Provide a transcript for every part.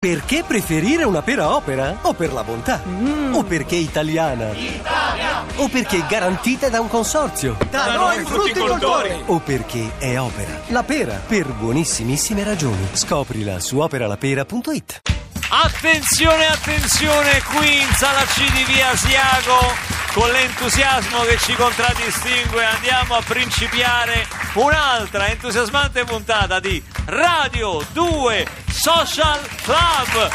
Perché preferire una pera opera? O per la bontà? O perché italiana? O perché garantita da un consorzio? Da noi frutticoltori! O perché è opera? La pera, per buonissimissime ragioni. Scoprila su operalapera.it. Attenzione, attenzione, qui in sala C di Via Asiago, con l'entusiasmo che ci contraddistingue, andiamo a principiare un'altra entusiasmante puntata di Radio 2 Social Club.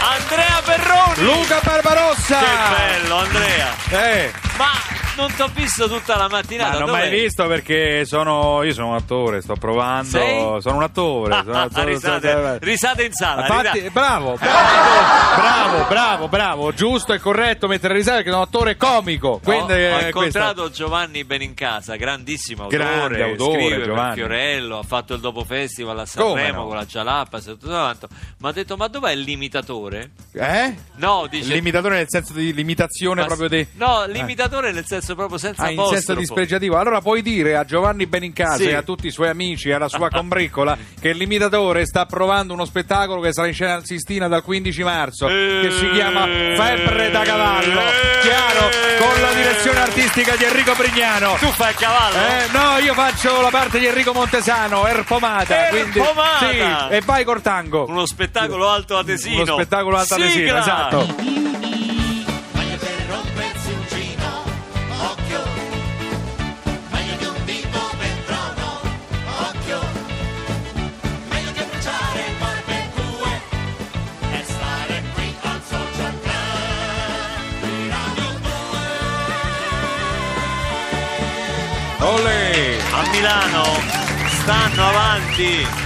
Andrea Perroni. Luca Barbarossa! Che bello, Andrea. Eh, Ma non ti ho visto tutta la mattinata. ma non dov'è? mai visto perché sono io sono un attore, sto provando, Sei? sono un attore, sono, sono- sono- risate, risate in sala. Infatti, risate. bravo, bravo, bravo, bravo, bravo, giusto e corretto mettere risate perché sono un attore comico. Quindi, ho, ho eh, questo- incontrato Giovanni Benincasa, grandissimo autore, Grande autore, scrive Giovanni. Fiorello, ha fatto il dopo festival a Sanremo no? con la tutto quanto. Ma ha detto "Ma dov'è l'imitatore?" Eh? No, dice L'imitatore nel senso di limitazione ma- proprio di No, l'imitatore nel senso proprio senza Ah, in senso apostrofo. dispregiativo. Allora puoi dire a Giovanni Benincasa Sì. e a tutti i suoi amici e alla sua combriccola che l'imitatore sta provando uno spettacolo che sarà in scena al Sistina dal 15 marzo che si chiama Febbre da cavallo. Chiaro, con la direzione artistica di Enrico Brignano. Tu fai il cavallo? Eh, no, io faccio la parte di Enrico Montesano, Erpomata. quindi, Erpomata! sì, e vai col tango. Uno spettacolo alto adesino. Uno spettacolo alto adesino, Sigla! esatto. Milano stanno avanti.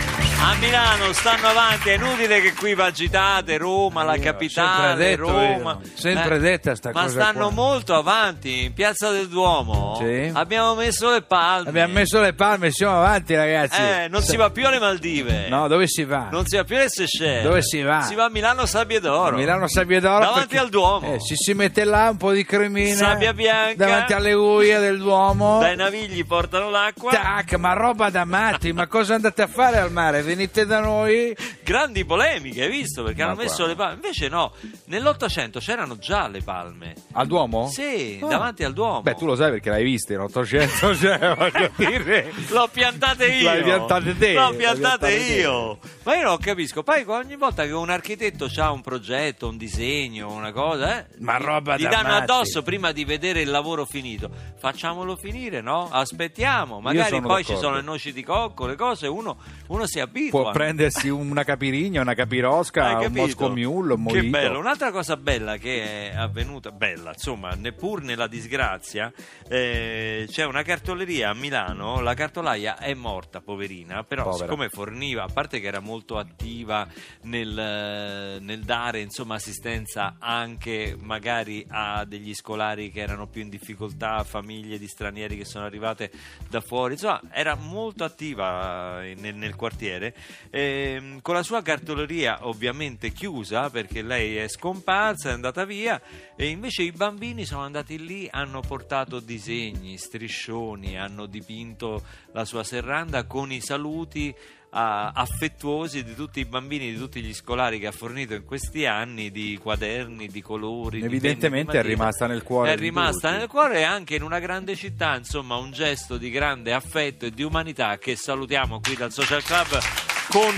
A Milano stanno avanti, è inutile che qui vi agitate, Roma, la capitale, sempre detto Roma. io, sempre detta sta Ma cosa stanno qua. molto avanti, in Piazza del Duomo. Sì. Abbiamo messo le palme. Abbiamo messo le palme, siamo avanti ragazzi. Eh, non si va più alle Maldive. No, dove si va? Non si va più alle Seychelles. Dove si va? Si va a Milano Sabbie d'Oro. Milano Sabbia d'Oro Davanti perché- al Duomo. eh, si, si mette là un po' di cremina Sabbia bianca. davanti alle uie del Duomo Dai navigli portano l'acqua. tac ma roba da matti ma cosa andate a fare al mare venite da noi Grandi polemiche, hai visto? Perché Ma hanno messo guarda. le palme. Invece no, nell'Ottocento c'erano già le palme. al Duomo? Sì, Ah. davanti al Duomo. beh tu lo sai perché l'hai vista in 800 cioè voglio dire L'ho piantate io. L'hai piantate te, L'ho piantate piantate te. io. Ma io non capisco. Poi ogni volta che un architetto ha un progetto, un disegno, una cosa, eh, Ma gli- roba gli da danno addosso prima di vedere il lavoro finito. Facciamolo finire, no? Aspettiamo. Magari poi ci d'accordo. sono le noci di cocco, le cose, uno, uno si abitua. può prendersi una capirigna una capirosca un capito? Moscow Mule un Che mojito bello. Un'altra cosa bella che è avvenuta, bella, insomma, neppur nella disgrazia, eh, c'è una cartoleria a Milano, la cartolaia è morta, poverina, però Povera. siccome forniva, a parte che era molto attiva nel, eh, nel dare insomma, assistenza anche magari a degli scolari che erano più in difficoltà, famiglie di stranieri che sono arrivate da fuori, insomma, era molto attiva eh, nel, nel quartiere. Ehm, con la sua cartoleria ovviamente chiusa perché lei è scomparsa, è andata via e invece i bambini sono andati lì, hanno portato disegni, striscioni, hanno dipinto la sua serranda con i saluti affettuosi di tutti i bambini, di tutti gli scolari che ha fornito in questi anni di quaderni, di colori. Evidentemente è di matite. rimasta nel cuore È rimasta nel cuore e anche in una grande città, insomma, un gesto di grande affetto e di umanità che salutiamo qui dal Social Club con,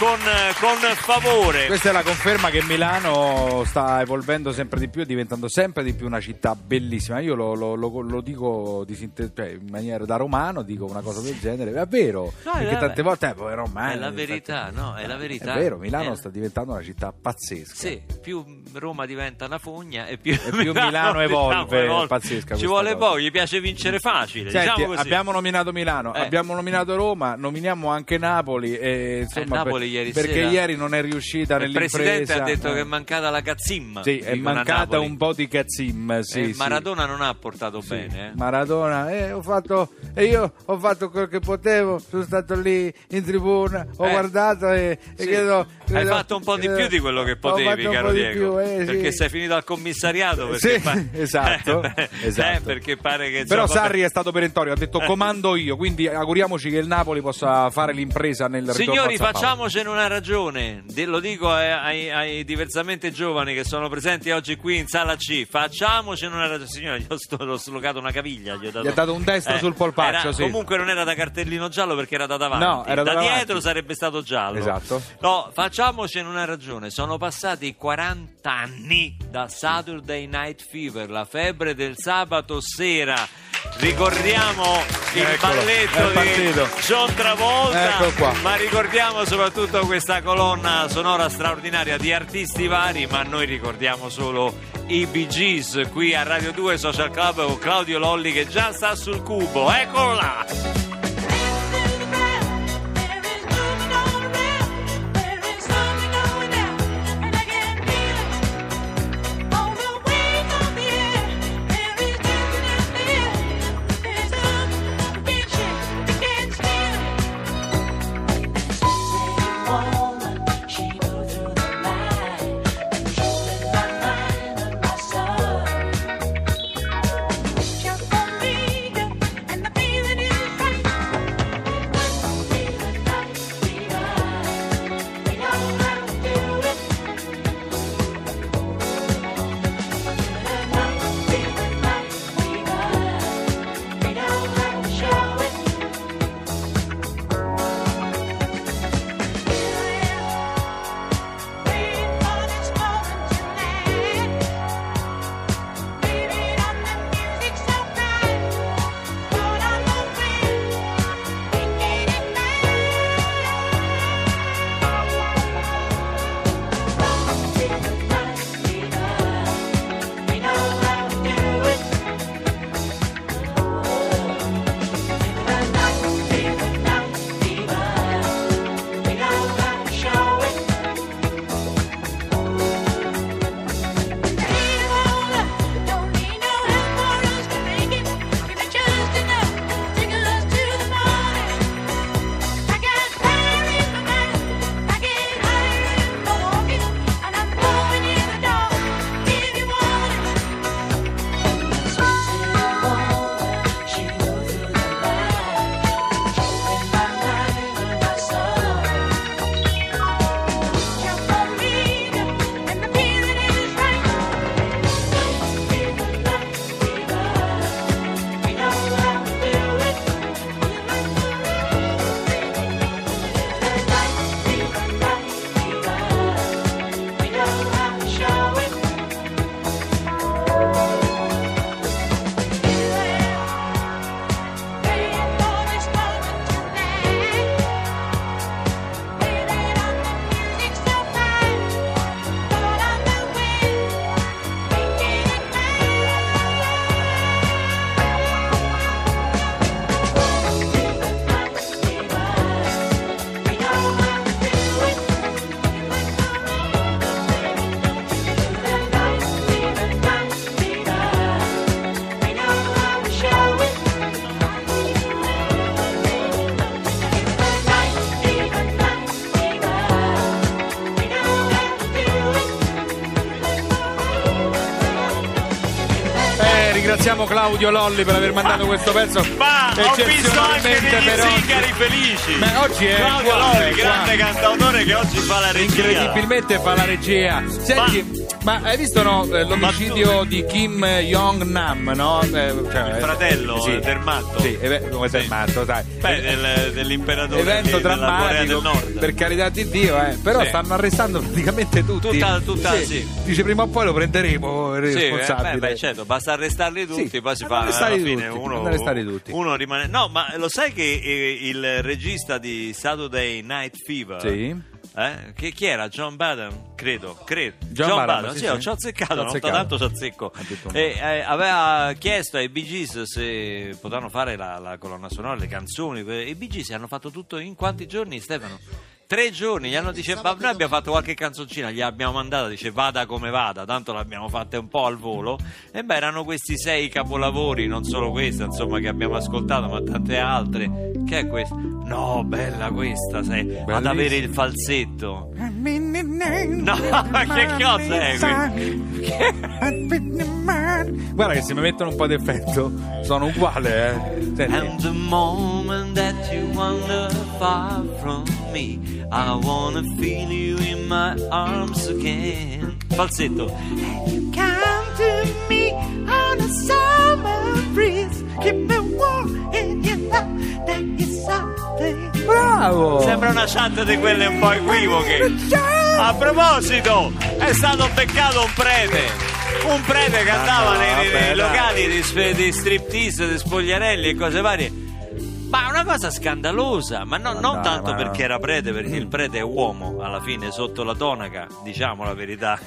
con, con favore. Questa è la conferma che Milano sta evolvendo sempre di più e diventando sempre di più una città bellissima. Io lo, lo- lo- lo dico di sinte- cioè, in maniera da romano, dico una cosa del genere. È vero, No, è perché la- tante volte eh, poi romano. è la infatti- verità, no? È la verità. È vero, Milano Eh. sta diventando una città pazzesca. Sì, più Roma diventa una fogna e più, più Milano evolve, è pazzesca Ci vuole cosa. poi, gli piace vincere facile. Senti, diciamo così. abbiamo nominato Milano, Eh. abbiamo nominato Roma, nominiamo anche Napoli. E, insomma, Napoli per- ieri perché sera- ieri non è riuscita Il nell'impresa. presidente ha detto eh. che è mancata la cazzimma. Sì, è mancata un po' di cazzim. Sì, Eh, sì. Maradona non ha portato bene. eh. Maradona, eh, ho fatto, e io ho fatto quel che potevo, sono stato lì in tribuna, ho Eh, guardato e, e sì. credo, Hai credo- fatto un po' di eh, più di quello che ho potevi, caro Diego. più, eh, perché sei finito al commissariato. Perché Sì, pa- esatto, Eh, esatto. perché pare che Però Sarri è stato perentorio, ha detto comando io, quindi auguriamoci che il Napoli possa fare l'impresa nel ritorno Signori, facciamoci Facciamocene una ragione, lo dico ai, ai- diversamente giovani che sono presenti oggi qui in sala C. Facciamocene una ragione. Signore, gli ho, sto- l'ho slogato una caviglia. Gli, ho dato, Gli dato un destro sul polpaccio, era- sì. Comunque non era da cartellino giallo perché era da davanti. No, era da da dietro sarebbe stato giallo. Esatto. No, facciamocene una ragione. Sono passati 40 anni da Saturday Night Fever, la febbre del sabato sera. Ricordiamo il Eccolo, balletto di. John Travolta, qua. ma ricordiamo soprattutto questa colonna sonora straordinaria di artisti vari, ma noi ricordiamo solo i Bee Gees qui a Radio 2 Social Club con Claudio Lolli che già sta sul cubo. Eccolo là! Ringraziamo Claudio Lolli per aver mandato questo pezzo. Ma ho visto anche degli zingari felici. Ma oggi è Claudio Lolli, grande cantautore che oggi fa la regia. Incredibilmente fa la regia. Senti, ma, hai visto no, eh, l'omicidio di Kim Jong-nam, no? Eh, cioè, Il fratello sì. del matto. Sì, eh, come sei Sì. matto, sai. Beh, Eh, del- dell'imperatore evento di- del drammatico Nord. per carità di Dio eh. però Sì. stanno arrestando praticamente tutti Tutta- tutta- sì. dice prima o poi lo prenderemo il Sì, eh, responsabile beh, beh, certo, basta arrestarli tutti, Sì, poi si fa alla fine tutti, uno, vanno arrestati tutti. uno rimane. No, ma lo sai che eh, il regista di Saturday Night Fever Sì. Eh, che, chi era? John Baden? Credo, credo. John Badham, sì, sì, ho- sì. ci ho azzeccato, non tanto ci azzecco. E, eh, aveva chiesto ai Bee Gees se potevano fare la, la colonna sonora, le canzoni. I Bee Gees hanno fatto tutto in quanti giorni, Stefano? Tre giorni, gli hanno dice, ma noi abbiamo fatto qualche canzoncina, gli abbiamo mandata, dice vada come vada, tanto l'abbiamo fatta un po' al volo. E beh, erano questi sei capolavori, non solo questa, insomma, che abbiamo ascoltato, ma tante altre. Che è questa? No, bella questa, sai, ad Bellissima. avere il falsetto. No, ma che cosa è Guarda che se mi mettono un po' d'effetto sono uguale, eh. Senti. And the moment that you wander far from me. I wanna feel you in my arms again. Falsetto. And you come to me on a summer breeze. Keep me warm in your love. There is something. Bravo! Sembra una chat di quelle un po' equivoche. A proposito, è stato beccato un prete. Un prete che andava no, nei, nei dai. locali di, di striptease, di spogliarelli e cose varie. Ma una cosa scandalosa, ma no- non dai, tanto ma perché era prete, perché il prete è uomo, alla fine sotto la tonaca, diciamo la verità.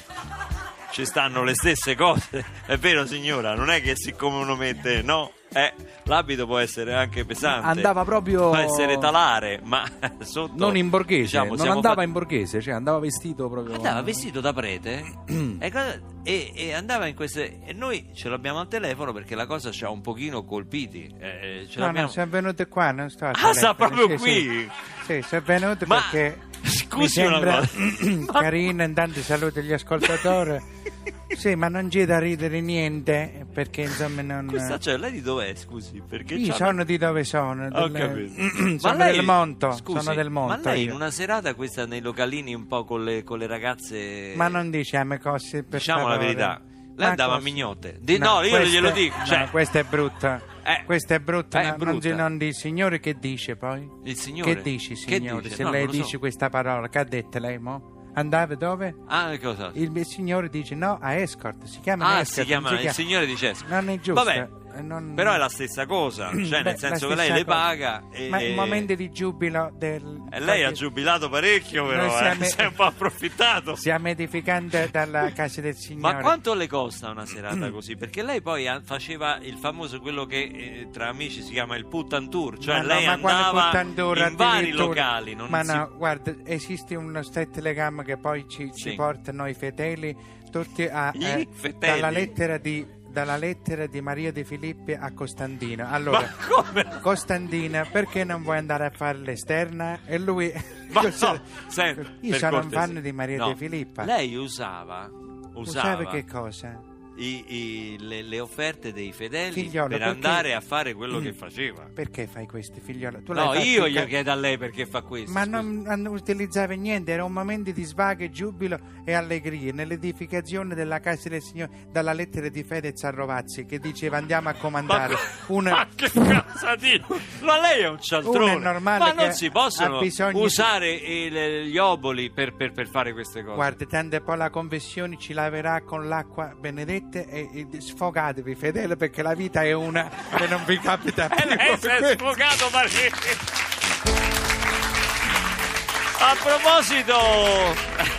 Ci stanno le stesse cose, è vero signora, non è che siccome uno mette, no, eh, l'abito può essere anche pesante. Andava proprio- Può essere talare, ma sotto... Non in borghese, diciamo, non andava fatti- in borghese, cioè andava vestito proprio. Andava vestito da prete e, cosa- e- e andava in queste. E noi ce l'abbiamo al telefono perché la cosa ci ha un pochino colpiti. eh, ce No, l'abbiamo- no, sono venuto qua, non sto Ah, sta proprio sì, qui? Sì, sì, sono venuto Ma perché scusi una sembra cosa. carino, intanto saluto gli ascoltatori. Sì, ma non c'è da ridere niente, perché insomma non... Questa cioè, lei di dov'è, scusi? Perché Io sono di dove sono? Ho del- capito. sono Ma lei- del Monto, scusi, sono del Monto. Ma lei in io. una serata questa nei localini un po' con le, con le ragazze. Ma non diciamo cose per Diciamo la favore. verità. Lei Ma andava a cosa? mignotte. Di- no, io questa- glielo dico. no, Cioè, questa è brutta. Eh, questa è brutta. è no, non, brutta. si- non di signore che dice poi? il signore. Che dici, Che signore? dice? Se No, lei non so. dice questa parola, che ha detto lei mo? Andava dove? Ah, cosa? Il mio signore dice no a escort, si chiama Ah, escort. si chiama il signore di Cesco. Non è giusto. Vabbè, non- però è la stessa cosa, cioè Beh, nel senso che lei le cosa. paga e, Ma in momenti di giubilo del... e lei ha giubilato parecchio però, Noi eh, siamo- si è un po' approfittato. Siamo edificanti dalla casa del signore. Ma quanto le costa una serata così? Perché lei poi ah, faceva il famoso quello che eh, tra amici si chiama il puttan tour, cioè no, lei quale andava in vari locali, non ma si- no, guarda, esiste uno stretto legame che poi ci, ci Sì. porta noi fedeli tutti a, eh, dalla lettera di dalla lettera di Maria De Filippi a Costantino. Allora, come? Costandina, perché non vuoi andare a fare l'esterna? E lui... Ma no, senti, Io sono un cortesia. fan di Maria No, De Filippa. Lei usava, usava Usava che cosa? I- i- le, le offerte dei fedeli Figliolo, per andare a fare quello che faceva. Perché fai questo, figliola? Tu No, io gli chiedo a lei perché fa questo. Ma non, non utilizzava niente, era un momento di svago, giubilo e allegria nell'edificazione della casa del Signore dalla lettera di Fedez a Rovazzi che diceva andiamo a Ma, comandare co- una, ma che cosa dico? Ma lei è un cialtrone. Uno è normale ma non si possono di- usare il- gli oboli per, per- per fare queste cose. Guarda, tanto poi la confessione ci laverà con l'acqua benedetta e, e sfogatevi fedele perché la vita è una e non vi capita più. E lei si è sfogato parecchio. A proposito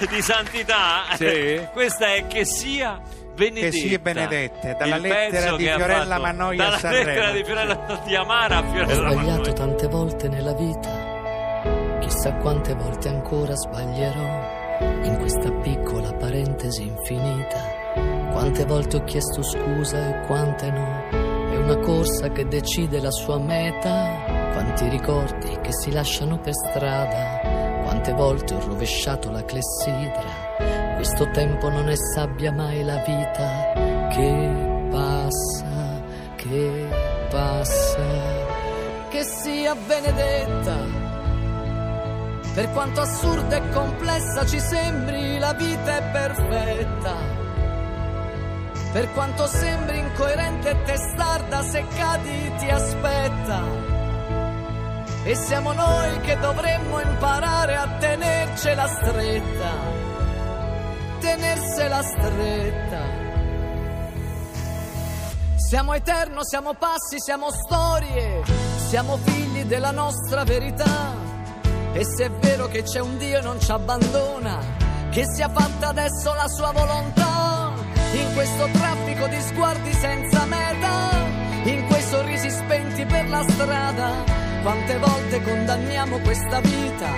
di santità, Sì. questa è che sia benedetta. Che sia benedetta, dalla lettera di che Fiorella Mannoia a Dalla Sanremo. lettera di Fiorella di Amara a Ho Fiorella sbagliato Mannoia. tante volte nella vita, chissà quante volte ancora sbaglierò in questa piccola parentesi infinita. Quante volte ho chiesto scusa e quante no. È una corsa che decide la sua meta. Quanti ricordi che si lasciano per strada. Quante volte ho rovesciato la clessidra. Questo tempo non è sabbia mai la vita che passa, che passa. Che sia benedetta. Per quanto assurda e complessa ci sembri, la vita è perfetta. Per quanto sembri incoerente e testarda, se cadi ti aspetta. E siamo noi che dovremmo imparare a tenercela stretta. Tenersela stretta. Siamo eterno, siamo passi, siamo storie, siamo figli della nostra verità. E se è vero che c'è un Dio e non ci abbandona, che sia fatta adesso la sua volontà. In questo traffico di sguardi senza meta, in quei sorrisi spenti per la strada, quante volte condanniamo questa vita,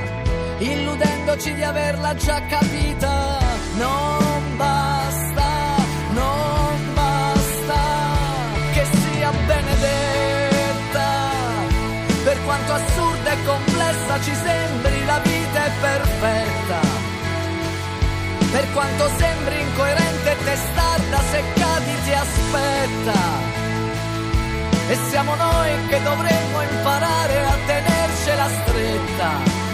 illudendoci di averla già capita. Non basta, non basta che sia benedetta. Per quanto assurda e complessa ci sembri, la vita è perfetta. Per quanto sembri aspetta. E siamo noi che dovremmo imparare a tenersela stretta,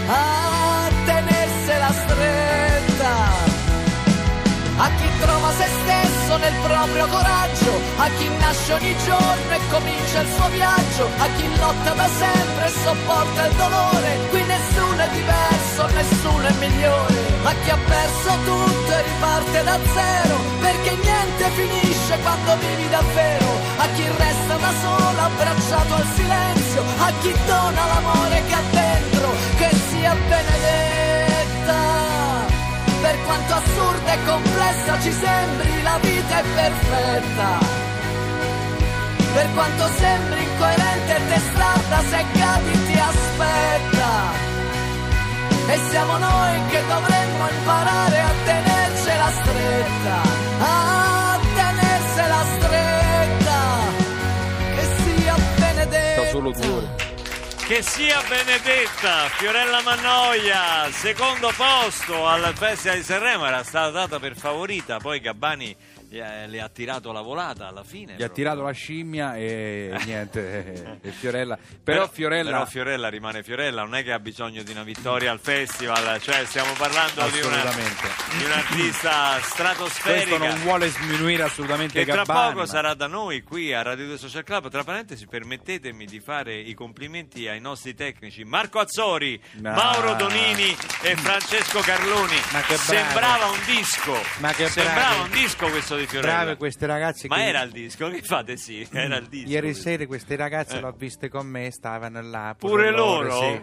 a tenersela stretta. A chi trova se stesso nel proprio coraggio, a chi nasce ogni giorno e comincia il suo viaggio, a chi lotta da sempre e sopporta il dolore, qui nessuno è diverso, nessuno è migliore, a chi ha perso tutto e riparte da zero, perché niente finisce quando vivi davvero, a chi resta da solo abbracciato al silenzio, a chi dona l'amore che ha dentro, che sia benedetta. Per quanto assurda e complessa ci sembri, la vita è perfetta. Per quanto sembri incoerente e testarda, se cadi ti aspetta. E siamo noi che dovremmo imparare a tenercela stretta, a tenersela stretta, che sia benedetta. Sta solo due ore. Che sia benedetta, Fiorella Mannoia, secondo posto al Festival di Sanremo, era stata data per favorita, poi Gabbani le ha tirato la volata alla fine. Gli ha tirato la scimmia e niente, e Fiorella. Però Fiorella... però Fiorella rimane Fiorella, non è che ha bisogno di una vittoria al festival, cioè stiamo parlando di, una, di un'artista stratosferica. Questo non vuole sminuire assolutamente che tra Gabbani. poco ma- sarà da noi qui a Radio 2 Social Club. Tra parentesi, permettetemi di fare i complimenti ai nostri tecnici Marco Azzori, Ah. Mauro Donini e Francesco Carloni. Ma che bravi. Sembrava un disco. Ma che Sembrava un disco questo di Fiorella. Brave queste ragazze Ma che- era il disco, che fate sì, era il disco. Ieri sera queste ragazze Eh. l'ho viste con me, stavano là. Pure loro? sì.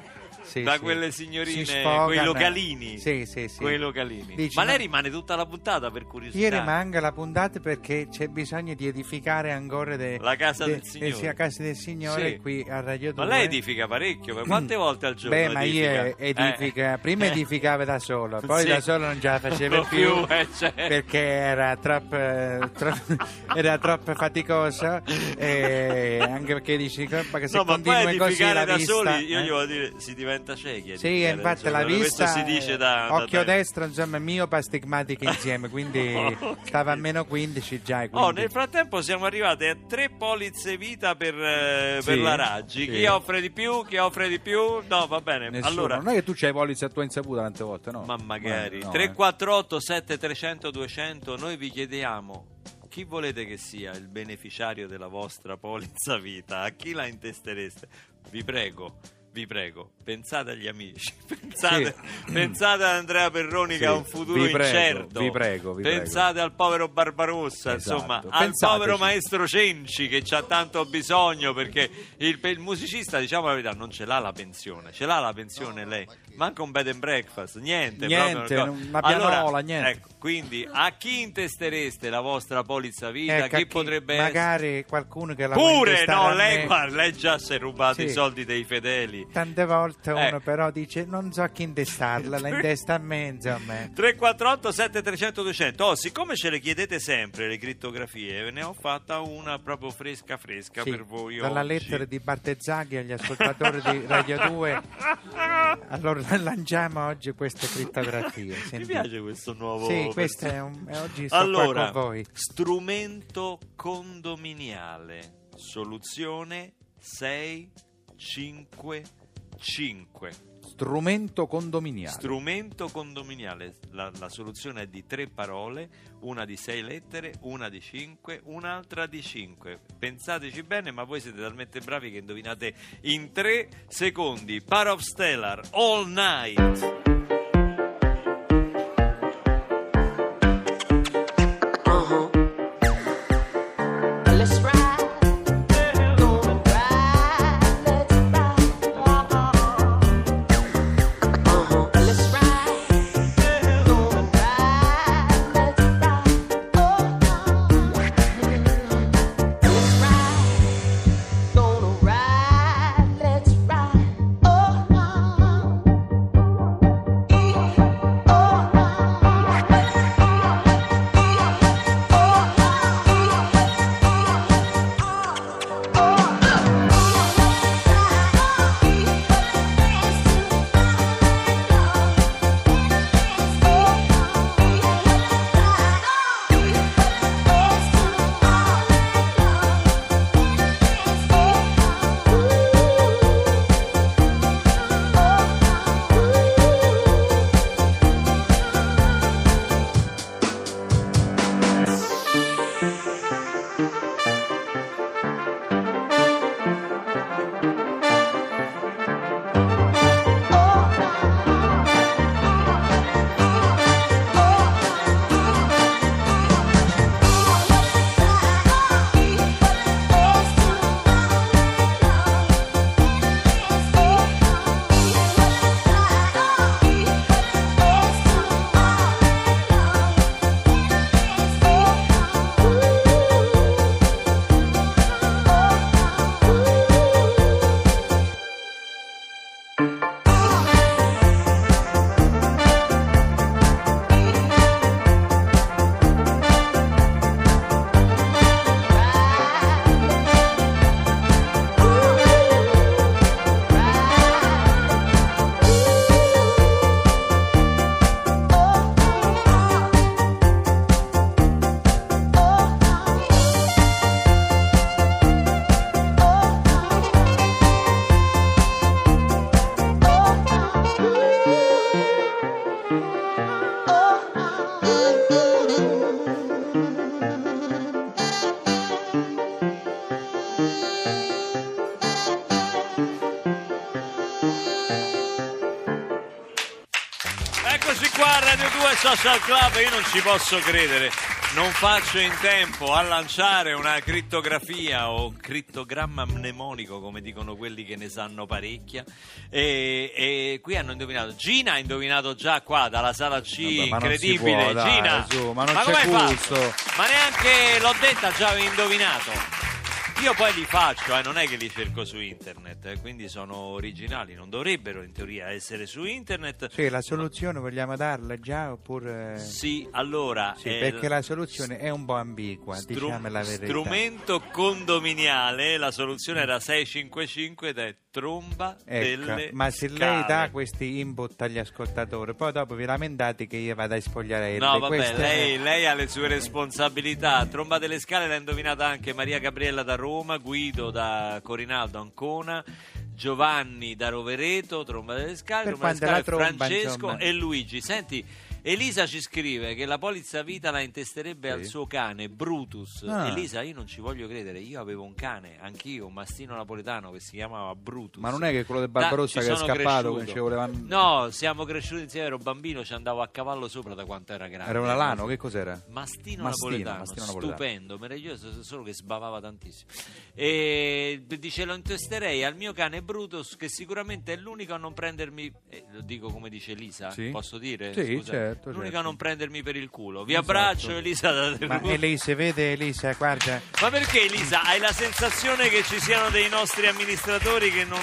Sì, da sì. quelle Si signorine, quei localini. Sì, sì, sì. Quei localini. Dici, ma lei no. rimane tutta la puntata per curiosità. Io rimango alla puntata perché c'è bisogno di edificare ancora de- La casa de- del Signore. eh sì, la casa del Signore qui a Radio 2. Ma lei edifica parecchio, ma quante volte al giorno? Beh, ma edifica? io edifica, Eh. prima edificava da solo, poi da solo non ce la facevo più, eh, certo. perché era troppo, eh, tro- era troppo faticoso e anche perché dici ma che se No, ma poi continui così la da vista, soli, io eh? gli voglio dire, si diventa ciechi. a Sì, da infatti soli. la Questo vista si dice da, da occhio tempo. destro insomma miope astigmatico insieme quindi stava a meno 15 già Oh, nel frattempo siamo arrivati a tre polizze vita per, eh, Sì, per la Raggi. sì. Chi offre di più? Chi offre di più? No, va bene. Nessuno. Allora, Non è che tu c'hai polizze a tua insaputa tante volte, no? ma magari. Eh, no, 348 7300 200, noi vi chiediamo chi volete che sia il beneficiario della vostra polizza vita? A chi la intestereste? Vi prego. Vi prego, pensate agli amici, pensate, pensate ad Andrea Perroni Sì, che ha un futuro vi prego, incerto. vi prego, vi pensate al povero Barbarossa, Esatto, insomma, al pensateci. povero maestro Cenci che c'ha tanto bisogno perché il, il musicista, diciamo la verità, non ce l'ha la pensione, ce l'ha la pensione lei, manca un bed and breakfast, niente, Niente, proprio una pianola, niente. Ecco, quindi a chi intestereste la vostra polizza vita? Ecco, a chi potrebbe essere? magari qualcuno che la Pure, no, lei, guarda, lei già si è rubato Sì. i soldi dei fedeli. Tante volte uno Eh. però dice non so a chi intestarla la intesta a me insomma 348 7300 200 oh siccome ce le chiedete sempre le crittografie ve ne ho fatta una proprio fresca fresca Sì, per voi dalla oggi. lettera di Bartezzaghi agli ascoltatori di Radio 2 allora lanciamo oggi queste crittografie mi sentite. piace questo nuovo sì questo è un oggi sto allora con voi strumento condominiale soluzione 6 5 5 Strumento condominiale. Strumento condominiale, la, la soluzione è di tre parole, una di sei lettere, una di cinque, un'altra di cinque. Pensateci bene, ma voi siete talmente bravi che indovinate in tre secondi. Par of Stellar, All Night. Social Club, io non ci posso credere. Non faccio in tempo a lanciare una crittografia o crittogramma mnemonico, come dicono quelli che ne sanno parecchia. E, e qui hanno indovinato. Gina ha indovinato già qua dalla sala C, Vabbè, ma incredibile. può, dai, Gina, su, ma non c'è come. Ma neanche l'ho detta, già avevi indovinato. Io poi li faccio, eh, non è che li cerco su internet, eh, quindi sono originali, non dovrebbero in teoria essere su internet. Sì, la soluzione vogliamo darla già oppure... Sì, allora... Sì, eh, perché la soluzione è un po' ambigua, stru- diciamo la verità. strumento condominiale, la soluzione era 655 ed è tromba Ecco, delle ma se lei scale. dà questi input agli ascoltatori, poi dopo vi lamentate che io vado a spogliare No, vabbè, lei, lei ha le sue responsabilità. Tromba delle scale l'ha indovinata anche Maria Gabriella da Roma, Guido da Corinaldo Ancona, Giovanni da Rovereto, Tromba delle scale, Tromba delle scale, tromba, Francesco insomma. e Luigi. Senti, Elisa ci scrive che la polizza vita la intesterebbe Sì. al suo cane Brutus. Ah. Elisa, io non ci voglio credere, io avevo un cane, anch'io, un mastino napoletano che si chiamava Brutus. Ma non è che quello del Da- Barbarossa ci che è scappato, che ci voleva... No, siamo cresciuti insieme, ero bambino, ci andavo a cavallo sopra da quanto era grande. Era un alano, che cos'era? Mastino, Mastino, napoletano, mastino napoletano. stupendo, meraviglioso, solo che sbavava tantissimo. E dice lo intesterei al mio cane Brutus, che sicuramente è l'unico a non prendermi, eh, lo dico come dice Elisa, Sì. posso dire? Sì, Scusa. certo, Certo. a non prendermi per il culo. Vi Esatto. abbraccio Elisa da Ma. Elisa, vede Elisa, guarda, Ma perché Elisa? Hai la sensazione che ci siano dei nostri amministratori che non,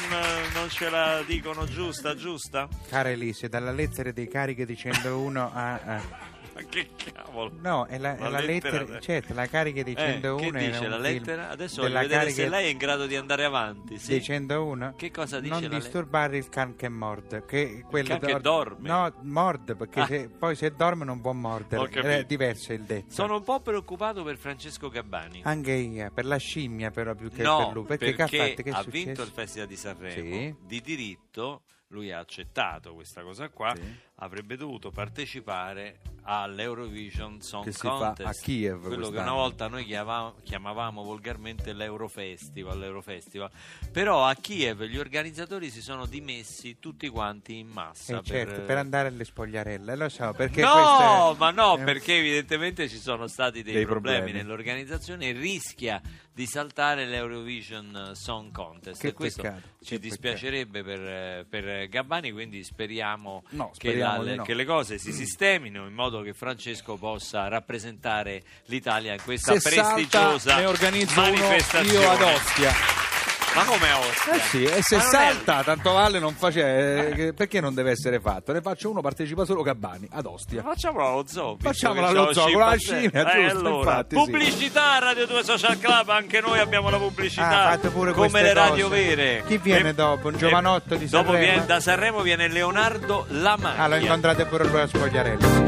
non ce la dicono giusta, giusta? cara Elisa, dalla lettera dei cariche di 101 a... a- che cavolo? No, è la, La la lettera lettera, certo, la carica di Eh, 101 che era dice la lettera? Adesso voglio vedere carica se lei è in grado di andare avanti. Sì. di 101 Che cosa dice non disturbare il can che morde che quello can che dor- dorme? no morde perché Ah. se- poi se dorme non può mordere è diverso il detto Sono un po' preoccupato per Francesco Gabbani. anche io per la scimmia però più che no, per lui perché, che ha fatto che ha vinto il Festival di Sanremo. Sì. Di diritto, lui ha accettato questa cosa qua, Sì. Avrebbe dovuto partecipare all'Eurovision Song Che si fa Contest. a Kiev Quello che quest'anno. una volta noi chiamavamo, chiamavamo volgarmente l'Eurofestival, l'Eurofestival. Però a Kiev gli organizzatori si sono dimessi tutti quanti in massa. Eh, certo, per andare alle spogliarelle lo so perché no, è- ma no, perché evidentemente ci sono stati dei, Dei problemi, problemi. nell'organizzazione e rischia di saltare l'Eurovision Song Contest. Che e questo peccato, ci che dispiacerebbe per, per Gabbani, quindi speriamo, No, che, speriamo di no. che le cose si sistemino in modo che Francesco possa rappresentare l'Italia in questa Se salta, prestigiosa ne organizzo uno manifestazione. io ad Ostia. Ma come a Ostia? Eh sì, e se non è- salta, tanto vale non face... eh, perché non deve essere fatto? Ne faccio uno, partecipa solo Gabbani, ad Ostia. Facciamolo allo zoo. che allo zoo, con la scimmia, Eh, giusto, allora, infatti, sì. pubblicità Radio 2 Social Club, anche noi abbiamo la pubblicità. Ah, fate pure come le radio cose. vere. Chi viene dopo? Un e- giovanotto di Dopo Sanremo? viene, da Sanremo viene Leonardo Lamaglia. ah lo incontrate pure lui a spogliarelle